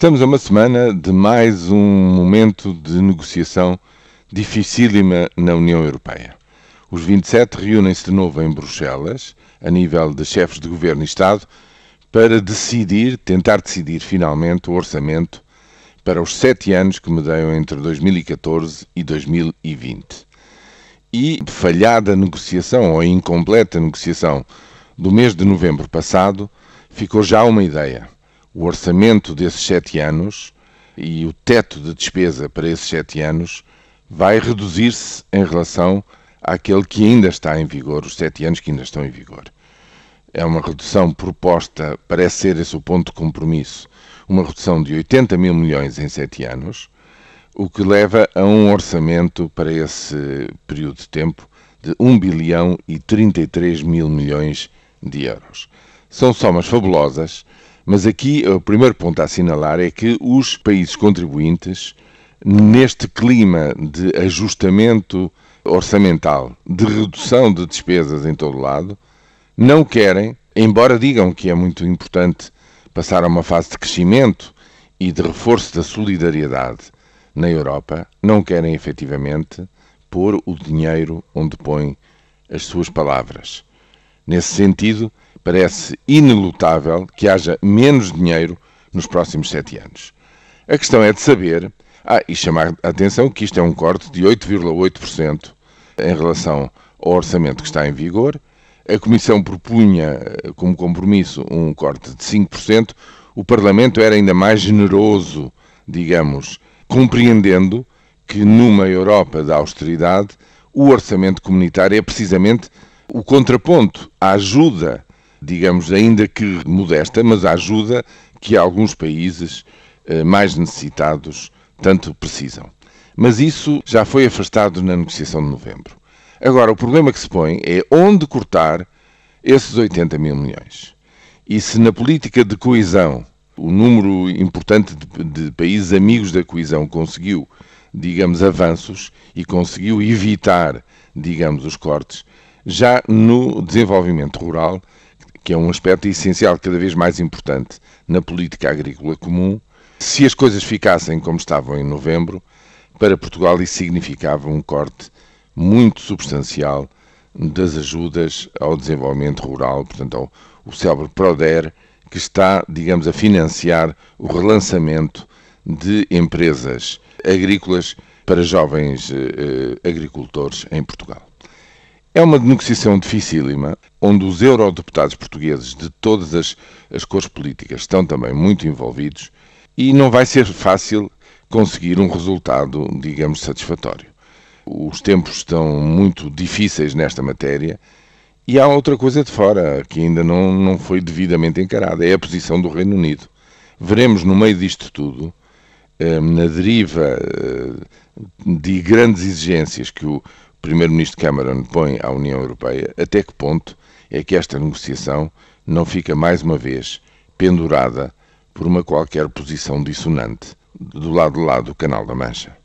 Estamos a uma semana de mais um momento de negociação dificílima na União Europeia. Os 27 reúnem-se de novo em Bruxelas, a nível de chefes de governo e Estado, para decidir, tentar decidir finalmente o orçamento para os sete anos que medeiam entre 2014 e 2020. E, falhada a negociação ou incompleta negociação do mês de novembro passado, ficou já uma ideia o orçamento desses sete anos e o teto de despesa para esses sete anos vai reduzir-se em relação àquele que ainda está em vigor, os sete anos que ainda estão em vigor. É uma redução proposta, parece ser esse o ponto de compromisso, uma redução de 80 mil milhões em sete anos, o que leva a um orçamento para esse período de tempo de 1 bilhão e 33 mil milhões de euros. São somas fabulosas mas aqui o primeiro ponto a assinalar é que os países contribuintes, neste clima de ajustamento orçamental, de redução de despesas em todo lado, não querem, embora digam que é muito importante passar a uma fase de crescimento e de reforço da solidariedade na Europa, não querem efetivamente pôr o dinheiro onde põem as suas palavras. Nesse sentido, parece inelutável que haja menos dinheiro nos próximos sete anos. A questão é de saber, ah, e chamar a atenção que isto é um corte de 8,8% em relação ao orçamento que está em vigor. A Comissão propunha eh, como compromisso um corte de 5%. O Parlamento era ainda mais generoso, digamos, compreendendo que numa Europa da austeridade o orçamento comunitário é precisamente o contraponto, a ajuda digamos, ainda que modesta, mas a ajuda que alguns países eh, mais necessitados tanto precisam. Mas isso já foi afastado na negociação de novembro. Agora, o problema que se põe é onde cortar esses 80 mil milhões. E se na política de coesão o número importante de, de países amigos da coesão conseguiu, digamos, avanços e conseguiu evitar, digamos, os cortes, já no desenvolvimento rural que é um aspecto essencial, cada vez mais importante na política agrícola comum. Se as coisas ficassem como estavam em novembro, para Portugal isso significava um corte muito substancial das ajudas ao desenvolvimento rural, portanto, ao, o célebre PRODER, que está, digamos, a financiar o relançamento de empresas agrícolas para jovens eh, eh agricultores em Portugal. É uma negociação dificílima, onde os eurodeputados portugueses de todas as, as cores políticas estão também muito envolvidos e não vai ser fácil conseguir um resultado, digamos, satisfatório. Os tempos estão muito difíceis nesta matéria e há outra coisa de fora que ainda não, não foi devidamente encarada: é a posição do Reino Unido. Veremos no meio disto tudo, eh, na deriva eh, de grandes exigências que o, Primeiro-Ministro Cameron põe à União Europeia, até que ponto é que esta negociação não fica mais uma vez pendurada por uma qualquer posição dissonante do lado de lá do Canal da Mancha.